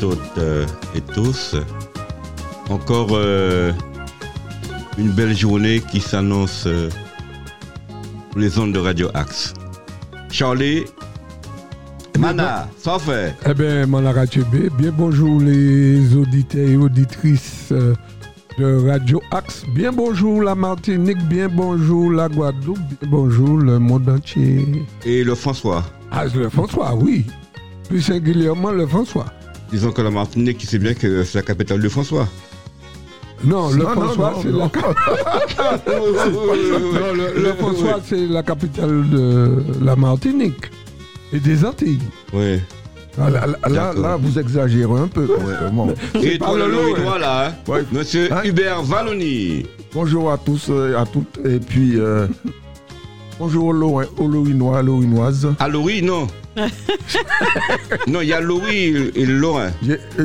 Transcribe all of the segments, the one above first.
toutes euh, et tous. Encore euh, une belle journée qui s'annonce euh, pour les ondes de Radio Axe. Charlie, Mana, ça fait. Eh bien, Malara Tchébé, bien bonjour les auditeurs et auditrices de Radio Axe. Bien bonjour la Martinique, bien bonjour la Guadeloupe, bien bonjour le monde entier. Et le François. Ah, le François, oui. Plus singulièrement le François. Disons que la Martinique, tu sais bien que c'est la capitale de François. Non, le Non, François, c'est la le, le François, c'est la capitale de la Martinique et des Antilles. Oui. Ah, là, là, là, D'accord. là, vous exagérez un peu. Bon. Et toi, le lot, Louis, là, hein? Ouais. Monsieur Hein? Hubert Valloni. Bonjour à tous et à toutes. Et puis, euh, bonjour aux Lorrain- aux Lorinois, Lorinoises. Ah, Louis, non. non, il y a Louis et Laurent.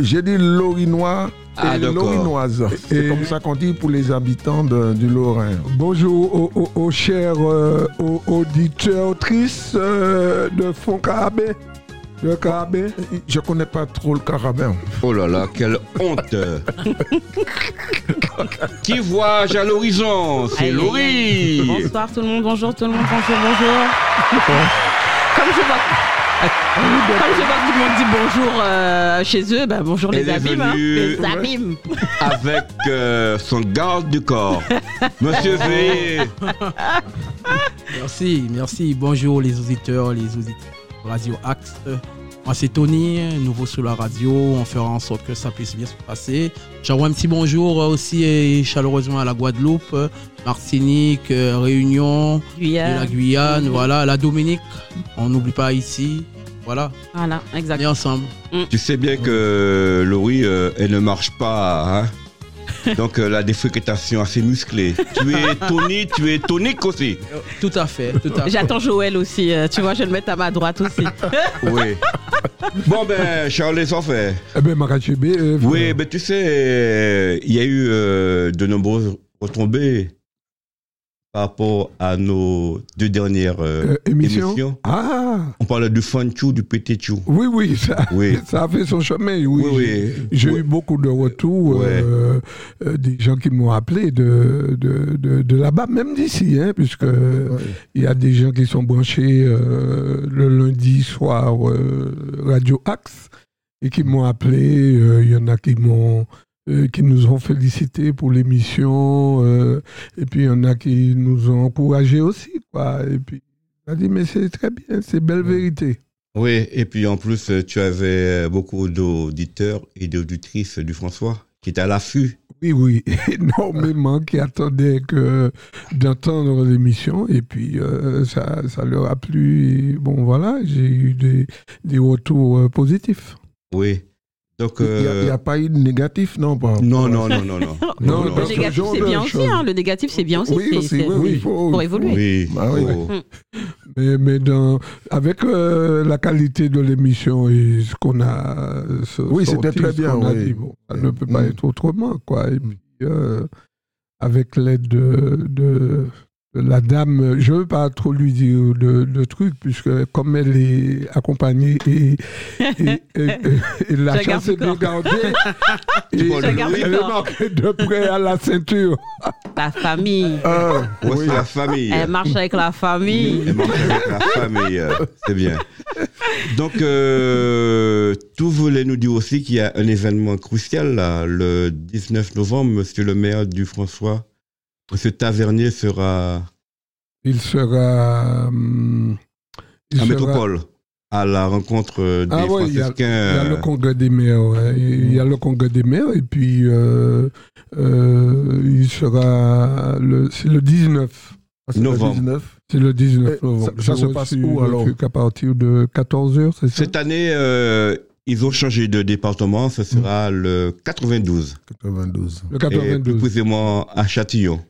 J'ai dit Lorinois Ah, et d'accord. Lorinoises. C'est Et- comme ça qu'on dit pour les habitants de- du Lorrain. Bonjour aux, aux- aux chers euh, aux auditeurs, autrices euh, de Fond De Carabé. Je connais pas trop le carabin. Oh là là, quelle honte Qui voyage à l'horizon? C'est Laurie Bonsoir tout le monde, bonjour tout le monde, bonjour, bonjour. Comme je vois, comme je vois que tout le monde dit bonjour euh, chez eux, ben bonjour les abîmes. hein. Les abîmes. Avec euh, son garde du corps. Monsieur V. Merci, merci. Bonjour les auditeurs, les auditeurs Radio Axe. Moi c'est Tony, nouveau sur la radio. On fera en sorte que ça puisse bien se passer. J'envoie un petit bonjour aussi et chaleureusement à la Guadeloupe, euh, Martinique, euh, Réunion, Guyane. la Guyane, voilà, la Dominique. On n'oublie pas ici. Voilà, Voilà, on est exact. ensemble. Tu sais bien que Laurie, euh, elle ne marche pas. Hein donc euh, la défriquetation assez musclée. Tu es Tony, tu es tonique aussi. Tout à fait, tout à fait. J'attends Joël aussi, euh, tu vois, je vais le mettre à ma droite aussi. Oui. Bon ben, Charles, ça fait. Eh bien, Marachébé. euh, Oui, ben tu sais, euh, il y a eu euh, de nombreuses retombées par rapport à nos deux dernières euh, euh, émission. émissions. Ah, On parlait du Fanchou, du Petit Chou. oui, oui, ça, Oui. ça a fait son chemin. Oui, Oui, oui. J'ai eu beaucoup de retours, Ouais. euh, des gens qui m'ont appelé de, de, de, de là-bas, même d'ici, hein, puisque il y a des gens qui sont branchés le lundi soir Radio Axe et qui m'ont appelé. Il y en a qui m'ont euh, qui nous ont félicités pour l'émission euh, et puis il y en a qui nous ont encouragés aussi quoi et puis on a dit mais c'est très bien c'est belle vérité Oui, et puis en plus, euh, tu avais beaucoup d'auditeurs et d'auditrices du François qui étaient à l'affût. Oui, oui, énormément qui attendaient que d'entendre l'émission et puis euh, ça, ça leur a plu. Et bon, voilà, j'ai eu des, des retours positifs. Oui. Donc, Il n'y a, euh, il y a pas eu de négatif, non rapport non, non, non, non, non. Non, non, Le négatif, c'est bien aussi. Hein. Le négatif, c'est bien aussi. Oui, aussi, faut- pour évoluer. Oui. Bah oui. Oh. Mais, mais dans, avec euh, la qualité de l'émission et ce qu'on a. ce- Oui, c'était très bien, qu'on a dit, bon, ça ne peut pas Mm. être autrement, quoi. Et Mm. puis, euh, avec l'aide de, de- de la dame, je ne veux pas trop lui dire de, de trucs, puisque comme elle est accompagnée et, et, et- la chance est de garder, et elle est marquée de près à la ceinture. La famille. Ah, oui. la famille. Elle marche avec la famille. Elle mange avec la famille, euh, c'est bien. Donc, euh, tu voulais nous dire aussi qu'il y a un événement crucial, là, le 19 novembre, monsieur le maire du François, monsieur Tavernier sera Il sera. hum, il à sera- Métropole, à la rencontre euh, des Ah ouais, il y a- franciscains. Il y a le euh, congrès des maires, ouais. il y a le congrès des maires et puis euh, euh, il sera le, c'est le 19. Ah, c'est le Novembre. 19. C'est le 19 Et novembre. ça- ça se passe où, alors truc À partir de 14h, c'est ça? Cette année, euh, ils ont changé de département, ce sera le 92. 92. Le Et plus 92. précisément à Châtillon.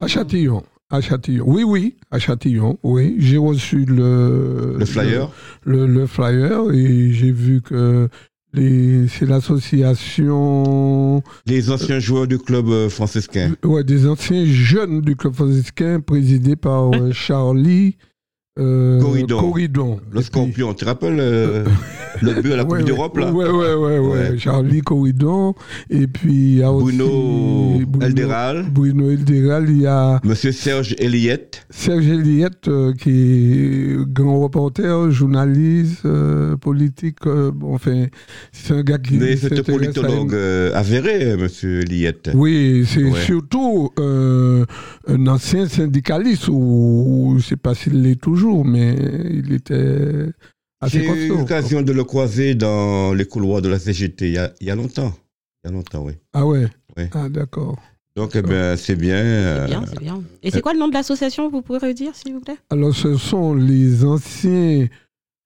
À Châtillon. À Châtillon. Oui, oui, à Châtillon. Oui, j'ai reçu le, Le flyer le, le flyer et j'ai vu que les- c'est l'association Les anciens joueurs du club euh, franciscain. ouais, des anciens jeunes du club franciscain présidé par euh, Charlie euh, Corridon. Corridon. Le scorpion, tu te rappelles euh, le but à la Coupe Ouais, d'Europe là Ouais, ouais, ouais, ouais, Ouais. Charlie Corridon. Et puis, il y a Bruno aussi. Elderal. Bruno Elderal. Il y a Monsieur Serge Eliette. Serge Eliette, euh, qui est grand reporter, journaliste, euh, politique. bon, enfin, c'est un gars qui. Mais c'est un politologue avéré, Monsieur Eliette. Oui, c'est surtout un ancien syndicaliste, ou je ne sais pas s'il l'est toujours, mais il était assez J'ai eu l'occasion de le croiser dans les couloirs de la CGT il y a, il y a longtemps. Il y a longtemps, oui. Ah ouais? Ah d'accord. Donc, eh ben, c'est bien. euh, C'est bien, c'est bien. Et c'est quoi le nom de l'association, vous pouvez redire, s'il vous plaît? Alors, ce sont les anciens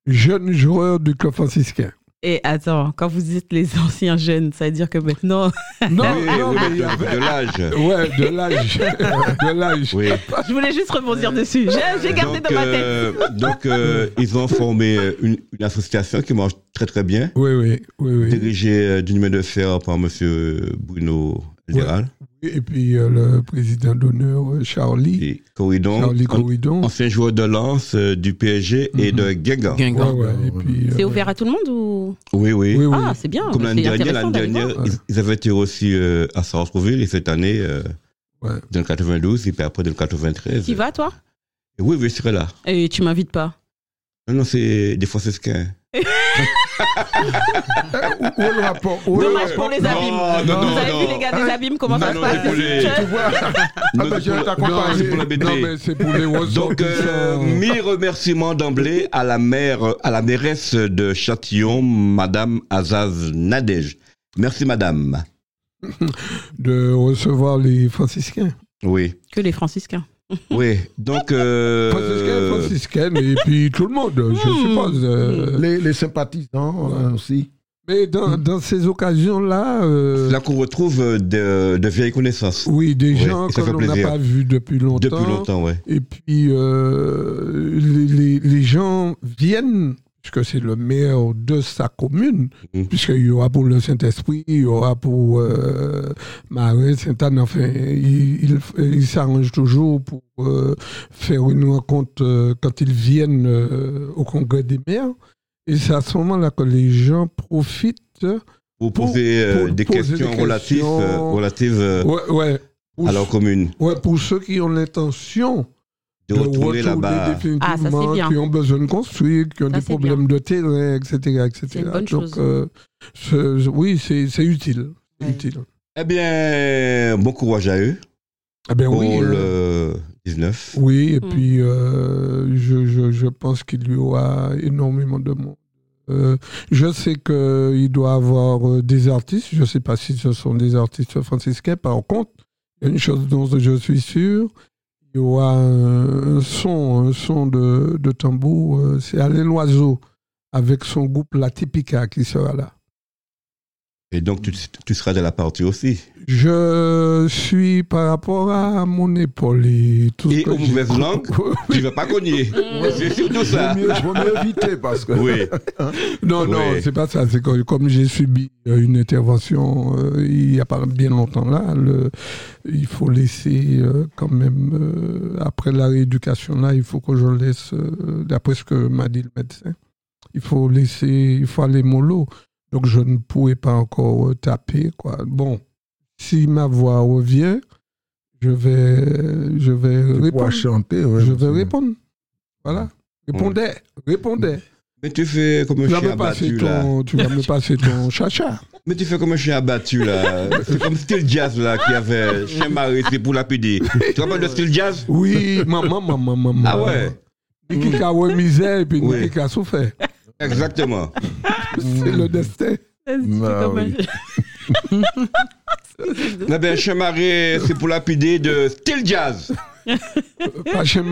jeunes joueurs du club franciscain. Et attends, quand vous dites les anciens jeunes, ça veut dire que maintenant. Non, oui, non, oui, mais il y de, avait... de l'âge. Ouais, de l'âge. de l'âge. Oui. Je voulais juste rebondir dessus. J'ai gardé donc, dans ma tête. euh, donc euh, ils ont formé euh, une, une association qui marche très très bien, Oui, oui, oui, oui. dirigée d'une main de fer par Monsieur Bruno Et puis euh, le président d'honneur, euh, Charlie. et Corridon, Charlie an- ancien joueur de lance euh, du PSG et Mhm. de Guingamp. Ouais. C'est euh, ouvert à tout le monde ou? Oui, oui. Oui, oui. Ah, c'est bien. Comme c'est l'année dernière, l'année dernière, ils, ils avaient été aussi euh, à Sartreville et cette année, euh, Ouais. dans le 92 et puis après dans le 93. Tu vas, toi? Oui, oui, je serai là. Et tu m'invites pas? Non, non, c'est des franciscains. Où est le rapport? Où est le Dommage pour les abîmes. non, non, Vous avez non. vu les gars des abîmes, comment Non, ça se non, passe? c'est pour les- Tu vois? Ah Non, ben, je pour vais la- t'accompagner. non, c'est pour la BD. Non, mais c'est pour les Donc, euh, mille remerciements d'emblée à la mère, à la mairesse de Châtillon, Madame Azaz Nadège. Merci, Madame. de recevoir les franciscains. Oui, Que les franciscains. oui. Donc, euh, Franciscains, franciscaines, et puis tout le monde, je Hmm. suppose. euh, Les, les sympathisants euh, aussi. Mais dans, dans ces occasions-là, euh, c'est là qu'on retrouve de, de vieilles connaissances. oui, des Oui, gens ça que fait l'on n'a pas vus depuis longtemps. Depuis longtemps, ouais. Et puis, euh, les, les- les gens viennent, puisque c'est le maire de sa commune, Mhm. puisqu'il y aura pour le Saint-Esprit, il y aura pour euh, Marais, Sainte-Anne, enfin, il, il, il s'arrange toujours pour euh, faire une rencontre euh, quand ils viennent euh, au congrès des maires. Et c'est à ce moment-là que les gens profitent. Pour poser pour des poser questions des relatives, questions. relatives Ouais, ouais. Pour, à leur commune. ouais, pour ceux qui ont l'intention De retourner là-bas. Ah, ça, c'est bien. qui ont besoin de construire, qui ont Ça, des problèmes de terrain, etc. etc. C'est une bonne Donc, chose. euh, ce- oui, c'est c'est utile. Ouais. utile. Eh bien, bon courage à eux Ah ben pour oui, euh, le 19. oui, et Mm. puis euh, je, je, je pense qu'il y aura énormément de monde. Euh, je sais qu'il doit y avoir euh, des artistes, je ne sais pas si ce sont des artistes franciscains. Par contre, il y a une chose dont je suis sûr, il y aura un, un son, un son de, de tambour, euh, c'est Alain Loiseau avec son groupe La Typica qui sera là. Et donc, tu, tu seras de la partie aussi. Je suis par rapport à mon épaule et tout Et aux mauvaises langues Tu ne vas pas cogner. C'est surtout ça. Mieux, vaut mieux éviter parce que. Oui. Non, non, Oui. c'est pas ça. C'est que comme j'ai subi euh, une intervention euh, il n'y a pas bien longtemps là, le- il faut laisser euh, quand même, euh, après la rééducation là, il faut que je laisse, d'après ce que m'a dit le médecin, il faut laisser, il faut aller mollo. Donc je ne pourrais pas encore taper. Quoi. Bon, si ma voix revient, je vais, je vais Tu répondre. chanter. ouais, je vais répondre. Voilà. Répondez, répondez. Mais tu fais comme un Tu chien abattu, là. ton, tu vas me passer ton chacha. Mais tu fais comme un chien abattu, là. C'est comme Style Jazz, là, qui avait chien c'est pour lapider. Tu te rappelles de Style Jazz? Oui, maman, maman, maman. Ah ouais qui a remisé et puis ni Oui. qui a souffert. Exactement. C'est le destin. C'est Bah oui. Eh bien, chien maré, c'est pour lapider de Style Jazz. Pas chez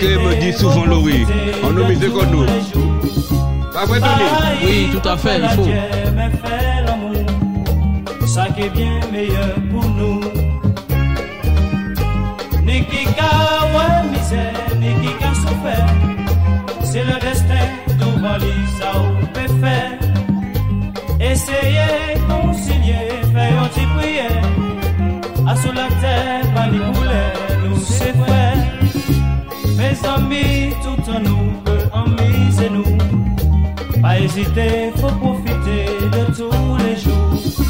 Malgré me dit souvent Laurie, on nous mise contre nous. Pas vrai, Tony? Oui, tout à fait, il faut. Ça qui est bien meilleur pour nous. Ni qui a ouais, misère, ni qui a souffert. C'est le destin, tout valise, ça on peut faire. Essayez, concilier, faire une petite prière. À sous la terre, pas nous c'est frère. Mes amis, tout en nous, en mise et nous. Pas hésiter, faut profiter de tous les jours.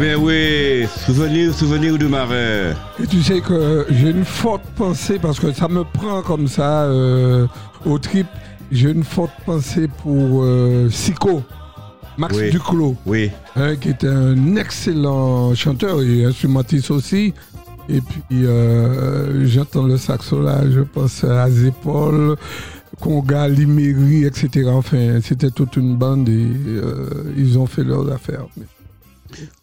Bien oui, souvenir, souvenir du marin. Et tu sais que j'ai une forte pensée, parce que ça me prend comme ça euh, au trip, j'ai une forte pensée pour euh, Sico, Max Oui. Duclos, Oui. hein, qui est un excellent chanteur et instrumentiste aussi. Et puis euh, j'entends le saxo là, je pense à Zépol, Conga, Liméry, etc. Enfin, c'était toute une bande et euh, ils ont fait leurs affaires.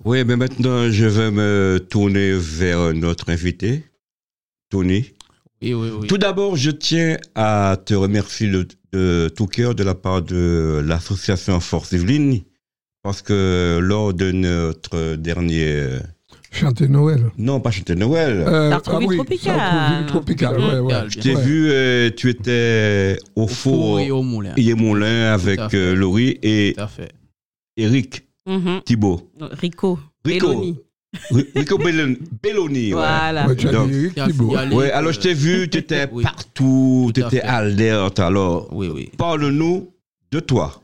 Oui, mais maintenant, je vais me tourner vers notre invité, Tony. Oui, oui, oui. Tout d'abord, je tiens à te remercier de, de tout cœur de la part de l'association Force Yvelines, parce que lors de notre dernier... Chanter Noël. Non, pas chanter Noël. Euh, Sartrouville Tropical. Tropical, ouais, je t'ai ouais. vu, euh, tu étais au, Au four four et au moulin. Yémoulin avec euh, Laurie et Tout Eric Mhm. Thibault. Rico. Rico. Belloni. Ri- Rico Bellon- Belloni. ouais. Voilà. Ouais, tu as Donc, dit Eric il y a- Thibault. il y a les- Ouais, alors je t'ai vu, tu étais Oui. partout, tu étais alerte. Alors, Oui, oui. parle-nous de toi.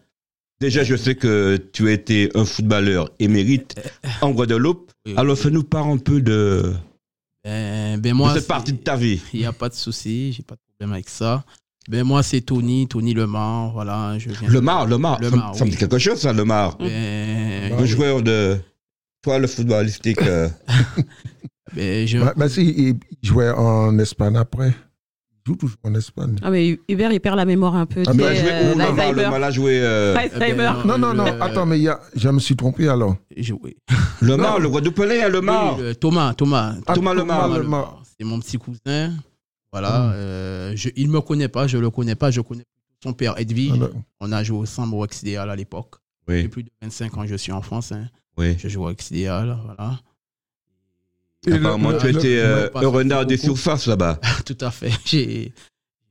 Déjà, je sais que tu étais un footballeur émérite en Guadeloupe. Oui, Alors, oui. fais-nous part un peu de, Ben, ben de moi, cette c'est- partie de ta vie. Il n'y a pas de souci, j'ai pas de problème avec ça. Ben moi, c'est Tony, Tony Lemar, voilà, je viens. Le Mar, le Mar, Le ça, me oui. dit quelque chose, ça, le Mar. Ben, Un joueur de. Toi, le footballistique. euh, ben, je, Bah, bah si, il, il jouait en Espagne après. joue toujours en Espagne. Ah, mais Hubert, il perd la mémoire un peu. Ah, mais Il joué euh, Le l'Alzheimer. mal a joué. euh. Eh Non, non, non, le- attends, mais il y a, je me suis trompé alors. Je- oui. Le Mar, le Guadeloupéen, le Mar. Oui, le Thomas, Thomas. Ah, Thomas Lemar. Thomas Lemar. Lemar. C'est mon petit cousin. Voilà. Mm. euh, je, il me connaît pas, je le connais pas. Je connais son père Edwige. Ah, d'accord. On a joué ensemble au XDL à l'époque. Oui, J'ai plus de 25 ans, je suis en France. hein. oui. Je joue au XDL, voilà. Et Apparemment, le- tu le- étais euh, un renard des surfaces là-bas. Tout à fait. J'ai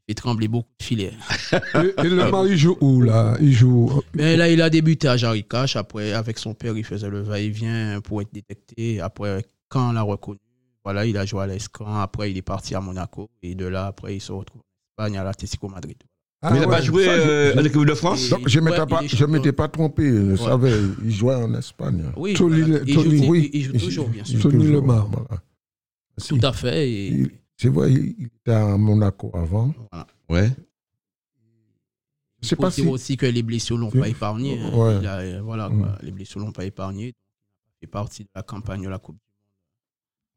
fait trembler beaucoup de filets. Et, et le mari joue où là? Il joue. Mais là, il a débuté à Jaricache. Après, avec son père, il faisait le va-et-vient pour être détecté. Après, quand on l'a reconnu, voilà, il a joué à l'Escan. Après, il est parti à Monaco. Et de là, après, il se retrouve en Espagne à l'Atlético Madrid. Ah, Mais il n'a ouais, pas joué euh, je- en équipe de France Donc, je ne Ouais, m'étais pas, est trompé. Je Ouais. savais, il jouait en Espagne. Oui, Tony voilà. Il, Tony, oui. il joue toujours, bien sûr. Tony Lemar. voilà. Si. Tout à fait. Et, C'est vrai, il était à Monaco avant. voilà. Ouais. Je sais faut pas dire si. aussi que les blessures l'ont pas épargné. hein. Ouais. A, euh, voilà, Mm. quoi. les blessures l'ont pas épargné. Il fait partie de la campagne de la Coupe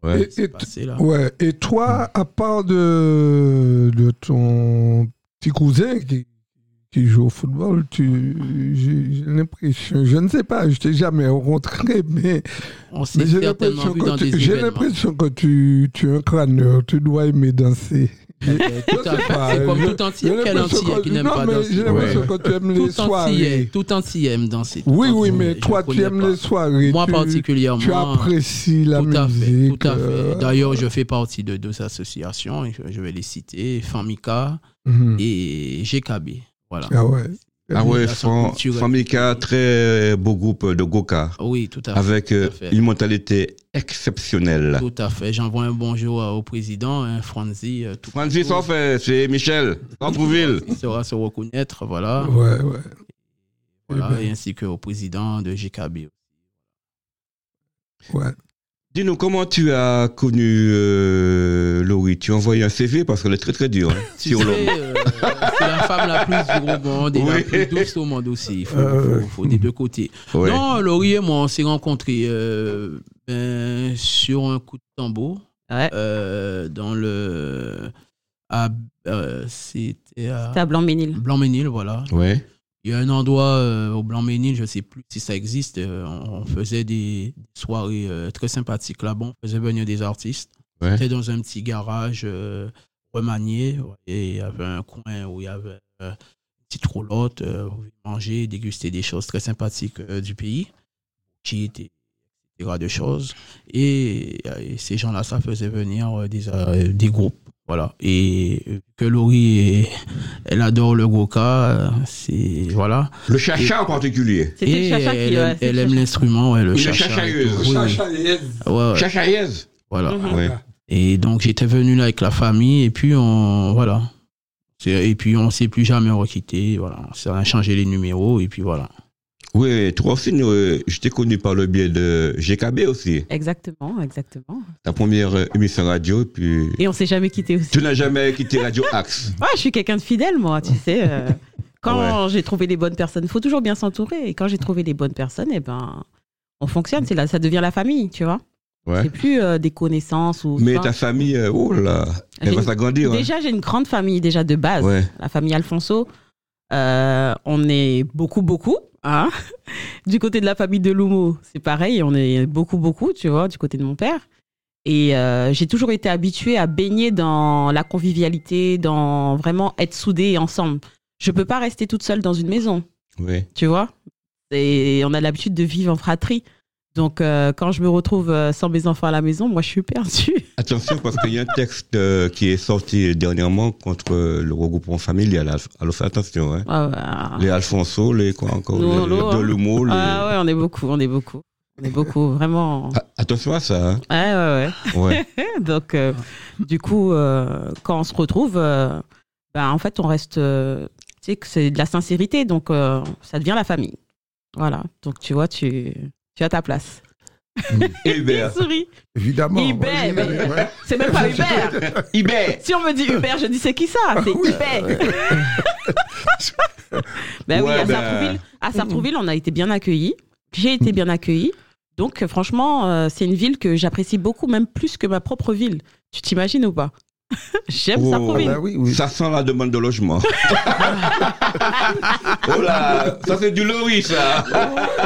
Ouais. Et- là. Ouais. Et toi, à part de, de ton petit cousin qui, qui joue au football, tu, j'ai j'ai l'impression, je ne sais pas, je t'ai jamais rencontré, mais, On s'est mais j'ai l'impression vu dans que, tu- des j'ai l'impression que tu, tu es un crâneur, tu dois aimer danser. Euh, pas, C'est comme je- tout entier. Entier qui n'aime pas danser J'ai l'impression que tu aimes les Tout entier, soirées. tout entier aime danser. Oui, oui, mais toi, tu aimes les soirées. Moi particulièrement. Tu apprécies la musique. tout à fait. euh, D'ailleurs, je fais partie de deux associations, et je vais les citer, Famika mhm. et GKB. Voilà. Ah ouais. Ah ouais, Fran-. Famika, très beau groupe de Goka, Oui, tout à fait. avec euh, tout à fait. une mentalité exceptionnelle. Tout à fait. J'envoie un bonjour au président, hein, Franzi. euh, tout Francis, en fait, c'est Michel, Centreville. Il saura se reconnaître, voilà. Ouais, ouais. voilà Eh ben. et ainsi qu'au président de GKB. ouais. Dis-nous, comment tu as connu euh, Laurie? Tu as envoyé un CV parce qu'elle est très très dure. hein, Tu sur sais, euh, c'est la femme la plus dure au monde et la plus douce au monde aussi. Il faut, Euh, faut- faut des deux côtés. Ouais. Non, Laurie et moi, on s'est rencontrés euh, ben, sur un coup de tambour Ouais. euh, dans le. à- euh, C'était à T'es à Blanc-Ménil. Blanc-Ménil, voilà. Ouais. Il y a un endroit euh, au Blanc-Ménil, je ne sais plus si ça existe. euh, on, on faisait des soirées euh, très sympathiques là-bas. On faisait venir des artistes. Ouais. C'était dans un petit garage remanié. Et il y avait un coin où il y avait une petite roulotte. Vous pouvez manger, déguster des choses très sympathiques du pays. Qui étaient etc. de choses. Et, et ces gens-là, ça faisait venir des, des groupes. Voilà. Et euh, que Laurie, est- elle adore le Goka. euh, C'est. Voilà. Le chacha en particulier. Et le chacha qui. elle, ouais, aime- c'est elle le aime chacha. l'instrument, ouais, le chacha. oui. Ouais, ouais, voilà. Ouais. Et donc j'étais venu là avec la famille et puis on voilà. C'est- Et puis on s'est plus jamais requitté. Voilà, on a changé les numéros et puis voilà. Oui, nous, euh, je t'ai connu par le biais de GKB aussi. Exactement, exactement. Ta première euh, émission radio, et puis Et on s'est jamais quitté aussi. tu n'as jamais quitté Radio Axe. Ouais, je suis quelqu'un de fidèle, moi, tu sais. euh, quand j'ai trouvé les bonnes personnes, il faut toujours bien s'entourer. Et quand j'ai trouvé les bonnes personnes, eh ben, on fonctionne. C'est là, ça devient la famille, tu vois. Ouais. C'est plus euh, des connaissances ou. Mais ta famille, oh là, elle va s'agrandir. hein. Déjà, j'ai une grande famille déjà de base. Ouais. La famille Alfonso. On est beaucoup, beaucoup. Hein? Du côté de la famille de Lumo, c'est pareil. On est beaucoup, beaucoup, tu vois, du côté de mon père. Et euh, j'ai toujours été habituée à baigner dans la convivialité, dans vraiment être soudés ensemble. Je peux pas rester toute seule dans une maison, Ouais. tu vois? Et on a l'habitude de vivre en fratrie. Donc, euh, quand je me retrouve euh, sans mes enfants à la maison, moi, je suis perdue. Attention, parce qu'il y a un texte euh, qui est sorti dernièrement contre le regroupement familial. Alors fais attention. Hein. Ah ouais. Les Alfonso, les quoi encore Les, les hein. Delumeau, les- Ah ouais, on est beaucoup, on est beaucoup. On est beaucoup, vraiment. Ah, Attention à ça. Hein. Ouais, ouais, Ouais. ouais. Donc, euh, du coup, quand on se retrouve, ben, en fait, on reste. tu sais que c'est de la sincérité, donc ça devient la famille. Voilà. Donc, tu vois, tu, tu as ta place. Et Il Hubert. sourit. Évidemment. Hubert, Ouais, mais- ouais. C'est même pas Hubert. Hubert. Si on me dit Hubert, je dis c'est qui ça? C'est Hubert. ben oui, à ben- Sartrouville, à Sartrouville, on a été bien accueillis. J'ai été bien accueillie. Donc, euh, franchement, euh, c'est une ville que j'apprécie beaucoup, même plus que ma propre ville. Tu t'imagines ou pas? J'aime Oh. Sartrouville. Ah bah oui, oui. Ça sent la demande de logement. oh là, ça c'est du lori ça.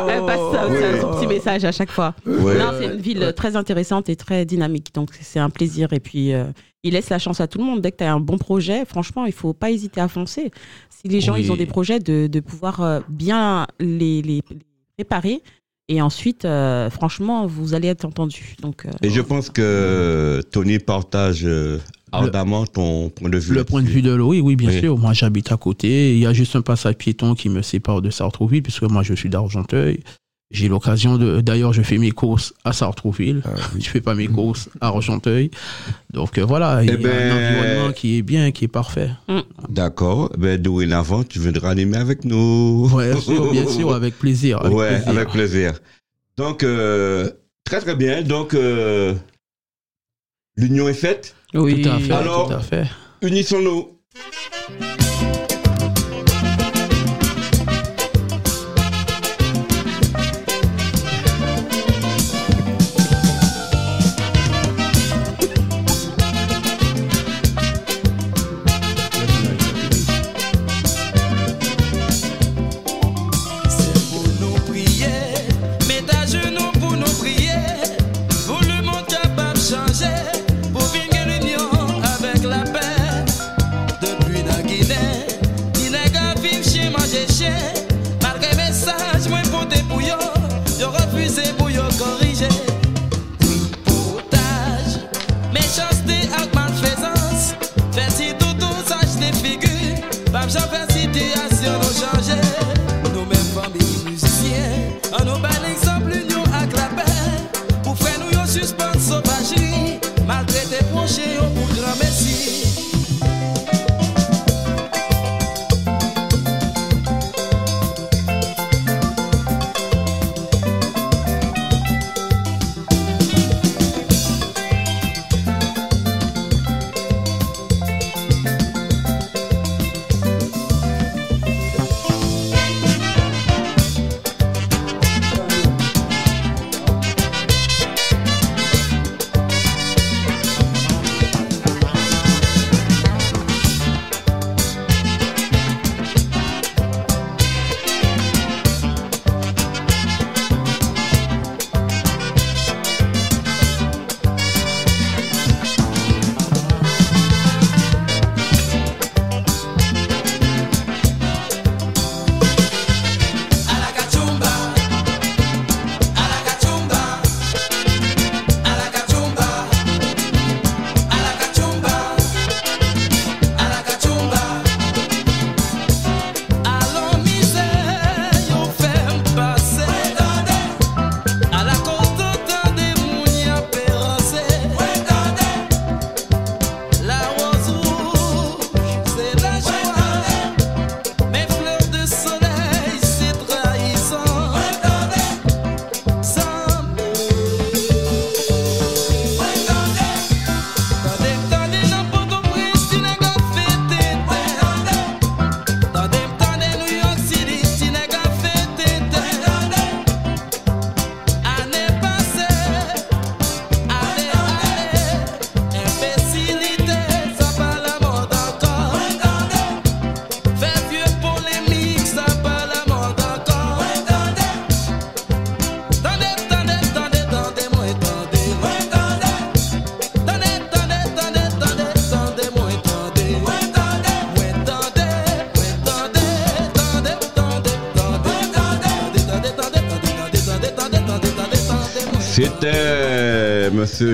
Elle passe ça, Ouais. ça, son petit message à chaque fois. Ouais. Non, c'est une ville très intéressante et très dynamique, donc c'est un plaisir. Et puis, euh, il laisse la chance à tout le monde. Dès que tu as un bon projet, franchement, il faut pas hésiter à foncer. Si les gens Oui. ils ont des projets, de, de pouvoir euh, bien les, les, les préparer. Et ensuite, euh, franchement, vous allez être entendu. Donc, euh, Et je pense que Tony partage ardemment ton point de vue. Le point de vue de l'eau, oui, oui, bien Oui. sûr. Moi, j'habite à côté. Il y a juste un passage piéton qui me sépare de Sartrouville, puisque moi, je suis d'Argenteuil. J'ai l'occasion de. D'ailleurs, je fais mes courses à Sartrouville. Ah oui. Je fais pas mes courses à Argenteuil. Donc euh, voilà, il y a Eh ben- un environnement qui est bien, qui est parfait. D'accord. Ben, dorénavant, tu viendras animer avec nous. Ouais, bien sûr, bien sûr, avec plaisir. Avec ouais, plaisir. avec plaisir. Donc, euh, très très bien. Donc, euh, l'union est faite? Oui. Tout à fait, Alors-. Unissons-nous.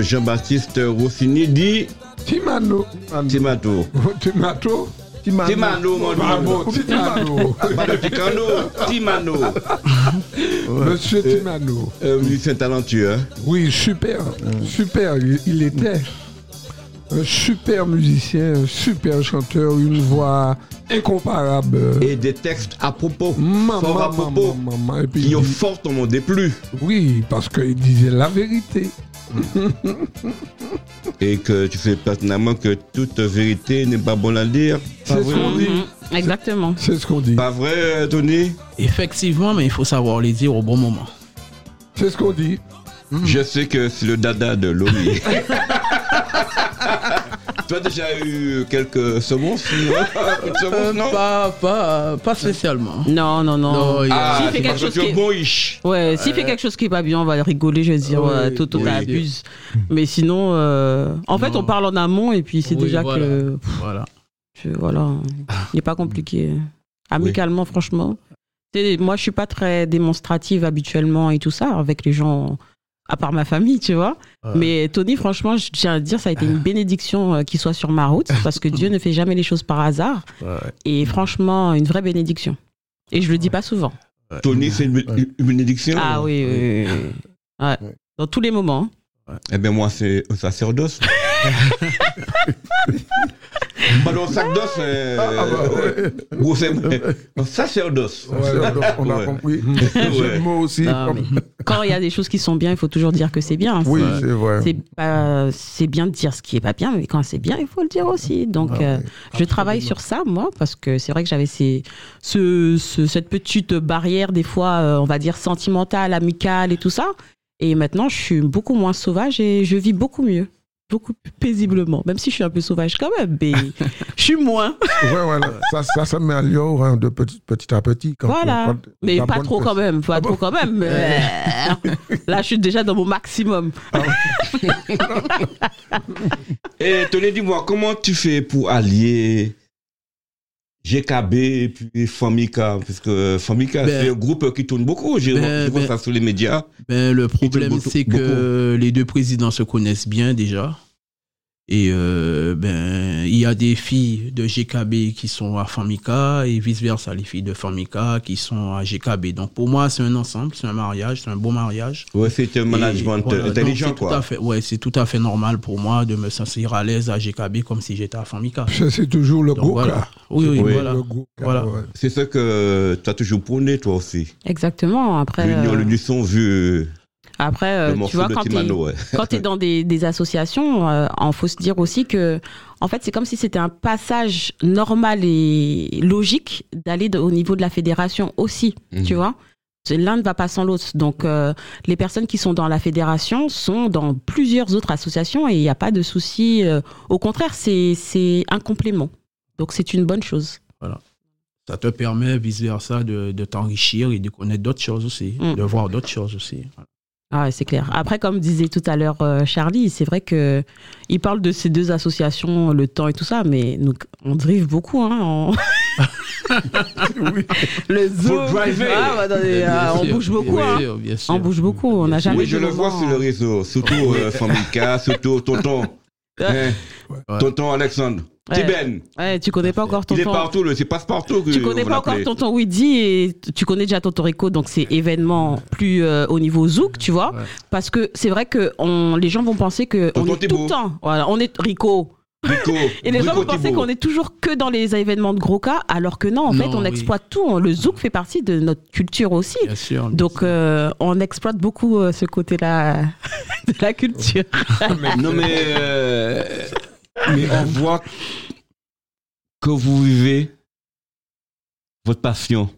Jean-Baptiste Rossini dit Timano. Timato. Timato. Timano. Timano, mon. Timano. Ticano, Timano. Monsieur Timano. Un musicien talentueux. hein. Oui, super. Super. Il, était un super musicien, un super chanteur, une voix incomparable. Et des textes à propos. Maman, Fort à maman, propos. maman. Et puis, Qui il ont dit- fort au monde déplu. oui, parce qu'il disait la vérité. Et que tu sais pertinemment que toute vérité n'est pas bonne à dire. C'est ce qu'on dit. Mhm, Exactement. C'est ce qu'on dit. Pas vrai, Tony? Effectivement, mais il faut savoir les dire au bon moment. C'est ce qu'on dit. Je sais que c'est le dada de Loli. Tu as déjà eu quelques Une semence, non pas, pas, pas spécialement. Non, non, non. Non, il y a- Ah, S'il fait quelque chose qui est- bon ish. Ouais, s'il fait quelque chose qui est pas bien, on va rigoler, je vais dire, Oui, ouais, Toto, oui. t'abuses. Mais sinon, euh, en fait, Non. on parle en amont et puis c'est Oui, déjà voilà. que. Voilà. Je- voilà, il n'est pas compliqué. Amicalement, franchement. Moi, je suis pas très démonstrative habituellement et tout ça avec les gens, à part ma famille, tu vois. Ouais. Mais Tony, franchement, je tiens à dire, ça a été une bénédiction euh, qu'il soit sur ma route parce que Dieu ne fait jamais les choses par hasard. Ouais. Et franchement, une vraie bénédiction. Et je le dis pas souvent. Tony, c'est une, bénédiction? Ah oui, oui, oui, oui. Ouais. Ouais. Dans tous les moments. Eh bien, moi, c'est un sacerdoce. Le sac d'os, mais. Ah, ah, bah, ouais. Gros, c'est un sacerdoce. Ouais, donc, on a Ouais. compris. Ouais. Mots aussi. Non, quand il y a des choses qui sont bien, il faut toujours dire que c'est bien. Oui, C'est- vrai. C'est pas, c'est bien de dire ce qui est pas bien, mais quand c'est bien, il faut le dire aussi. Donc, Ah, euh, oui. je travaille sur ça, moi, parce que c'est vrai que j'avais ces, ce, ce- cette petite barrière, des fois, euh, on va dire sentimentale, amicale et tout ça. Et maintenant, je suis beaucoup moins sauvage et je vis beaucoup mieux. Beaucoup plus paisiblement, même si je suis un peu sauvage quand même, mais je suis moins. Ouais, voilà. Ça, ça s'améliore hein, de petit, petit à petit. Quand Voilà. Mais pas trop quand même, pas Ah trop bon quand même. mais- Là, je suis déjà dans mon maximum. Et Tony, dis-moi, comment tu fais pour allier GKB et puis Famika Parce que Famika, Ben- c'est un groupe qui tourne beaucoup. J'ai Ben- vois ben- ça sur les médias. Ben, le problème, c'est que les deux présidents se connaissent bien déjà. Et euh, ben, il y a des filles de GKB qui sont à Famika et vice-versa, les filles de Famika qui sont à GKB. Donc pour moi, c'est un ensemble, c'est un mariage, c'est un beau mariage. Ouais, c'est un management donc intelligent, tout quoi. à fait, ouais, c'est tout à fait normal pour moi de me sentir à l'aise à GKB comme si j'étais à Famika. C'est c'est toujours le Donc, voilà. cas. Oui, oui, Oui. voilà. Voilà. ouais. C'est ce que tu as toujours prôné, toi aussi. Exactement. Après, L'union, euh, l'unisson, vu après euh, tu vois, quand tu Timano. ouais. quand tu es dans des, des associations, euh, il faut se dire aussi que, en fait, c'est comme si c'était un passage normal et logique d'aller au niveau de la fédération aussi, Mhm. tu vois. L'un ne va pas sans l'autre. Donc, euh, les personnes qui sont dans la fédération sont dans plusieurs autres associations et il n'y a pas de souci. euh, au contraire, c'est c'est un complément. Donc, c'est une bonne chose. Ça te permet vice-versa de, de t'enrichir et de connaître d'autres choses aussi, Mm. de voir d'autres choses aussi. Ah, c'est clair. Après, comme disait tout à l'heure euh, Charlie, c'est vrai que il parle de ces deux associations, le temps et tout ça, mais nous, on drive beaucoup. Hein, en- Le zoo. driver. Ah, bah, attendez, ah, on bouge beaucoup. bien hein. sûr, bien sûr. On bouge beaucoup. On n'a jamais. Oui, je le vois sur le réseau, surtout euh, Famika, surtout Tonton. Hein, Ouais. Tonton Alexandre. Ouais. Tiben. Ouais, tu connais pas encore Il est tonton. partout, le- c'est passe-partout. que Tu on connais pas encore tonton Widdy et tu connais déjà tonton Rico, donc c'est événement plus euh, au niveau zouk, tu vois. Ouais. Parce que c'est vrai que on, les gens vont penser que on Tonton est tout le temps. Voilà, on est Rico. Rico. Et les gens vont penser qu'on est toujours que dans les événements de gros cas, alors que non, en fait, on oui. exploite tout. Le zouk fait partie de notre culture aussi. Bien sûr. bien Donc, euh, on exploite beaucoup euh, ce côté-là de la culture. Non, mais, euh, mais on voit que vous vivez votre passion.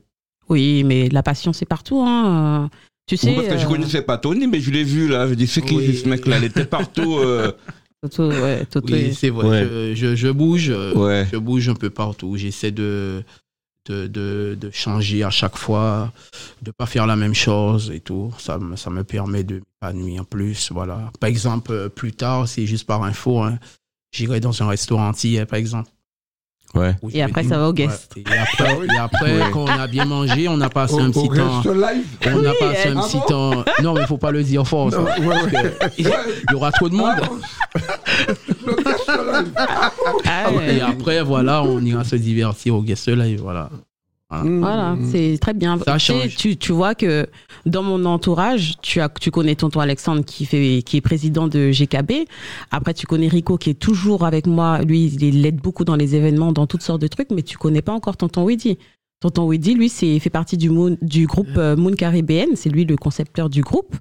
Oui, mais la passion, c'est partout. Hein. Tu sais. Oui, parce que je euh, connaissais pas Tony, mais je l'ai vu là. Je dis, c'est qui Oui. ce mec-là? Il était partout. euh, Toto, ouais, Toto oui, est- c'est vrai. Ouais. Je, je, je bouge. euh, Ouais. Je bouge un peu partout. J'essaie de, de, de, de changer à chaque fois, de pas faire la même chose et tout. Ça, me- ça me permet de m'épanouir plus. Voilà. Par exemple, euh, plus tard, c'est juste par info, hein, j'irai dans un restaurant entier, par exemple. Ouais. Et après, dire- ça va au guest. Ouais. Et après, et après Ouais. quand on a bien mangé, on a passé Au, un petit temps. live. On a passé elle- un Ah petit temps. Non, mais il faut pas le dire fort. ça. Non, ouais, ouais. Il y aura trop de monde. Ah. Le live. Ah. Et après, voilà, on ira se divertir au guest live. Voilà. Voilà, Mmh. c'est très bien. Ça Tu change. Tu, tu vois que dans mon entourage, tu, as, tu connais tonton Alexandre qui, fait, qui est président de GKB. Après, tu connais Rico qui est toujours avec moi. Lui, il l'aide beaucoup dans les événements, dans toutes sortes de trucs, mais tu connais pas encore tonton Weddy. Tonton Weddy, lui, c'est fait partie du, Moon- du groupe euh, Moon Caribbean. C'est lui le concepteur du groupe.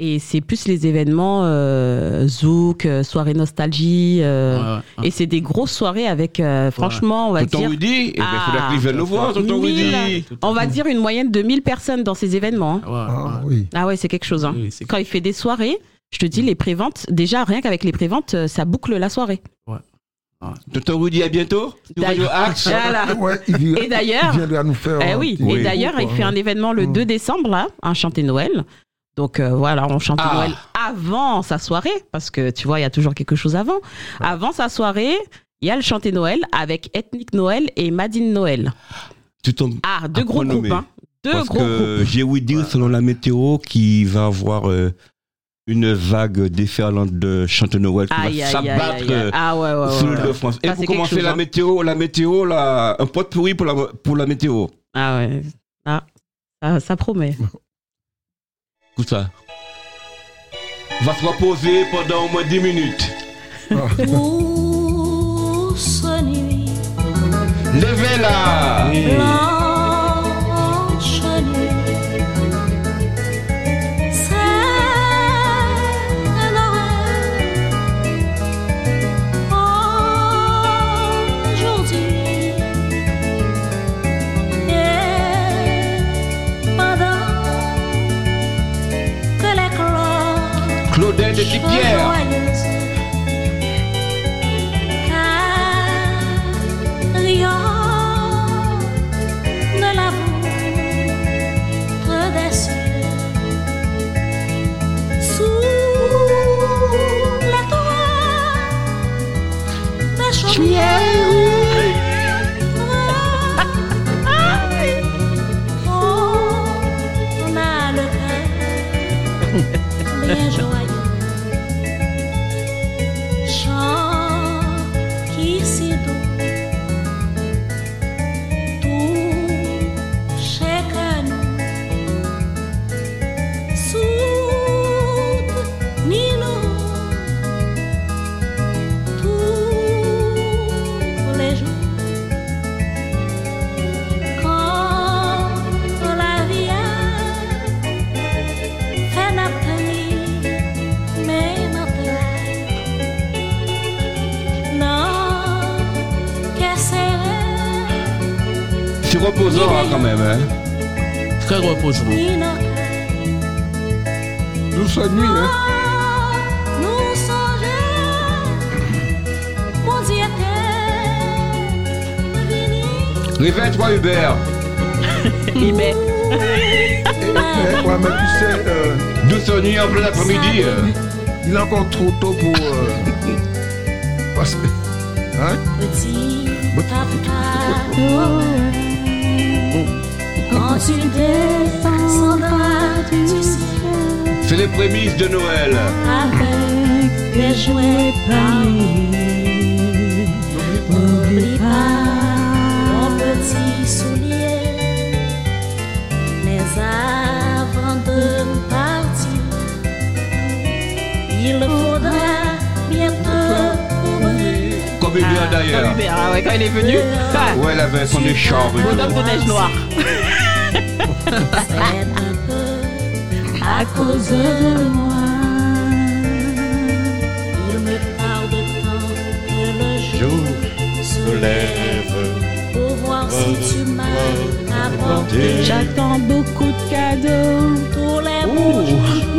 Et c'est plus les événements euh, Zouk, euh, soirée nostalgie. euh, Ouais, ouais. Et c'est des grosses soirées avec, euh, franchement, on va Tonton dire. Woody, eh ben, il faudrait Ah. le voir. Woody. On va dire une moyenne de 1000 personnes dans ces événements. hein. Ouais, Ah, ouais. oui. Ah ouais, c'est quelque chose. Hein. Oui, Quand il fait des soirées, je te dis, les préventes, déjà rien qu'avec les préventes, ça boucle la soirée. Tonton Rudy, à bientôt. Voilà. Ouais, il, Et d'ailleurs- il viendra nous faire. Eh oui, Oui. il quoi, fait hein. un événement le Mm. 2 décembre, là, un chanté Noël. Donc euh, voilà, on chante Ah. Noël avant sa soirée, parce que tu vois, il y a toujours quelque chose avant. Avant sa soirée, il y a le chanté Noël avec Ethnique Noël et Madine Noël. Tu tombes. Ah, deux gros groupes, hein. Deux Parce gros que groupes. j'ai ouï dire, selon la météo, qu'il va avoir euh, une vague déferlante de chanteurs Noël qui Aïe, va s'abattre. Ah ouais, ouais, sur ouais, l'île ouais. de France. Et pour commencer chose, la hein. météo, la météo, là, un pot pourri pour la, pour la météo. Ah ouais. Ah, ça promet. Ça. Va se reposer pendant au moins 10 minutes. Douce nuit, Levez sais, euh, Douce nuit en plein après-midi. euh. il est encore trop tôt pour. euh, parce que. Hein? petit papa quand tu descendras du ciel C'est les prémices de Noël. avec des jouets parmi. N'oublie pas mon petit soulier. Mais avant de partir, il faudra bientôt ouvrir Comme Hubert d'ailleurs. Comme Hubert, ah ouais, quand il est venu. Ah, Ouais, elle avait son écharpe Bonhomme de neige noire. C'est un peu à cause de moi. Il me tarde tant que le jour se lève pour voir si tu m'as apporté J'attends beaucoup de cadeaux. tous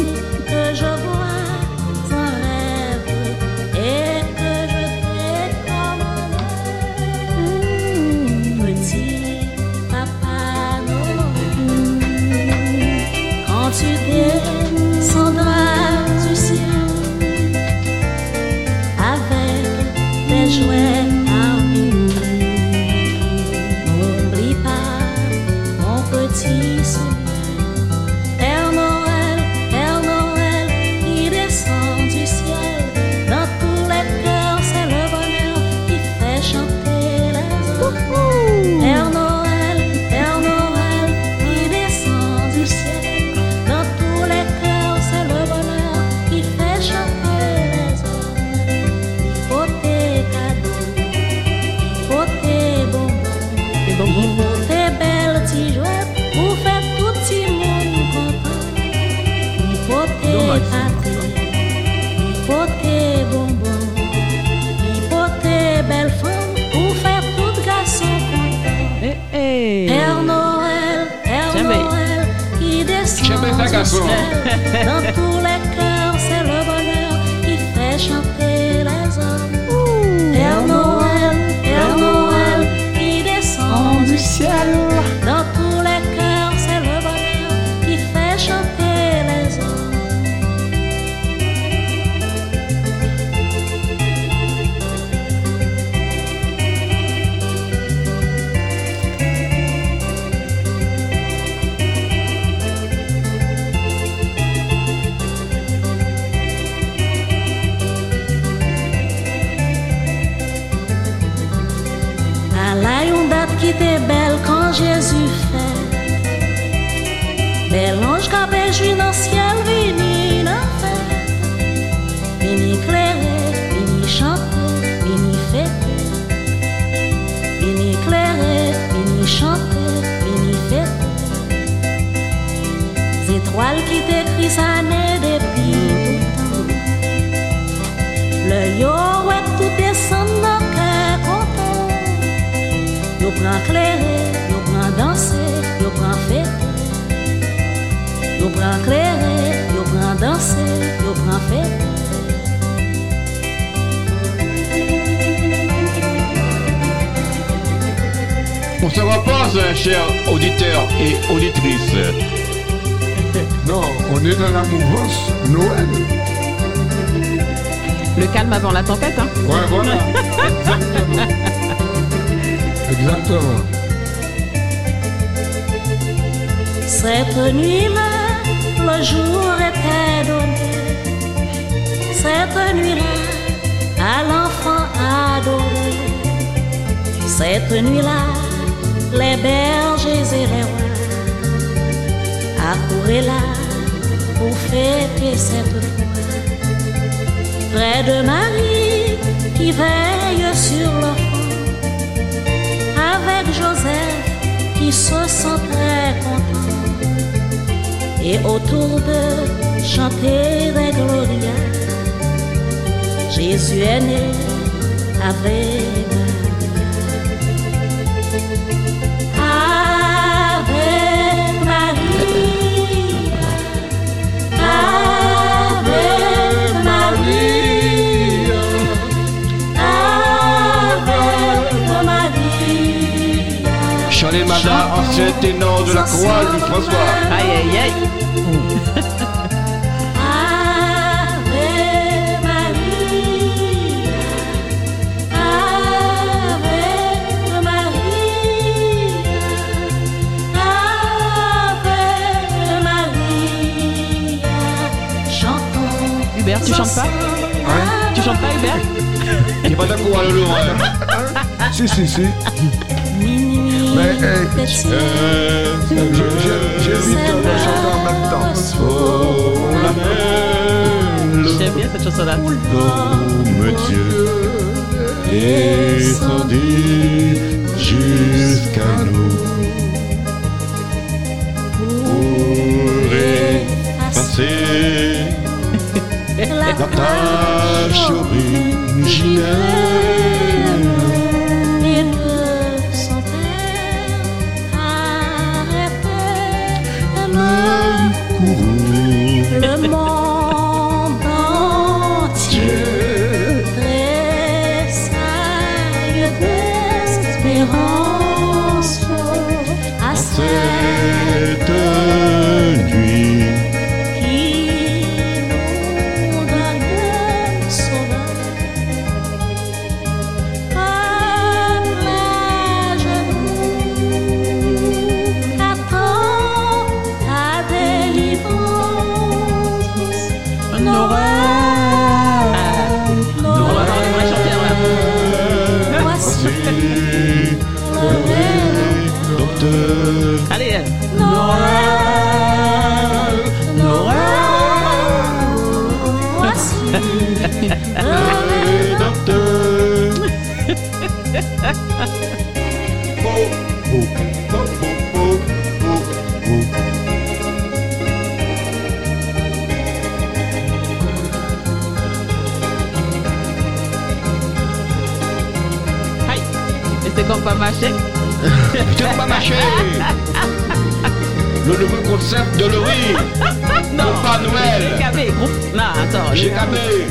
On se repose, chers auditeurs et auditrices. Non, on est dans la mouvance Noël. Le calme avant la tempête, hein. Ouais, voilà. Exactement. Exactement. Cette nuit-là, le jour était donné. Cette nuit-là, à l'enfant adoré. Cette nuit-là, les bergers et les rois accouraient là pour fêter cette foi. Près de Marie qui veille sur l'enfant, avec Joseph qui se sent très content. Et autour de chanter des glorias, Jésus est né avec Chalet Mada, ancien ténor de la croix du François. Aïe, aïe, aïe. Ave Maria, Ave Maria, Ave Maria. Chantons. Hubert, tu chantes pas Tu chantes pas, Hubert? Il n'est pas d'accord, le lourd. Si, si, si. Minuit, Mais, hey, petit. J'ai- j'ai- J'évite de chanter en même temps. J'aime bien cette chanson-là? Dieu descendit jusqu'à nous pour effacer La la tâche originelle. Cette comme pas marché Putain, pas marché Le nouveau concept de Laurie Non. Pas Noël GKB, groupe. Non, attends. J'ai capé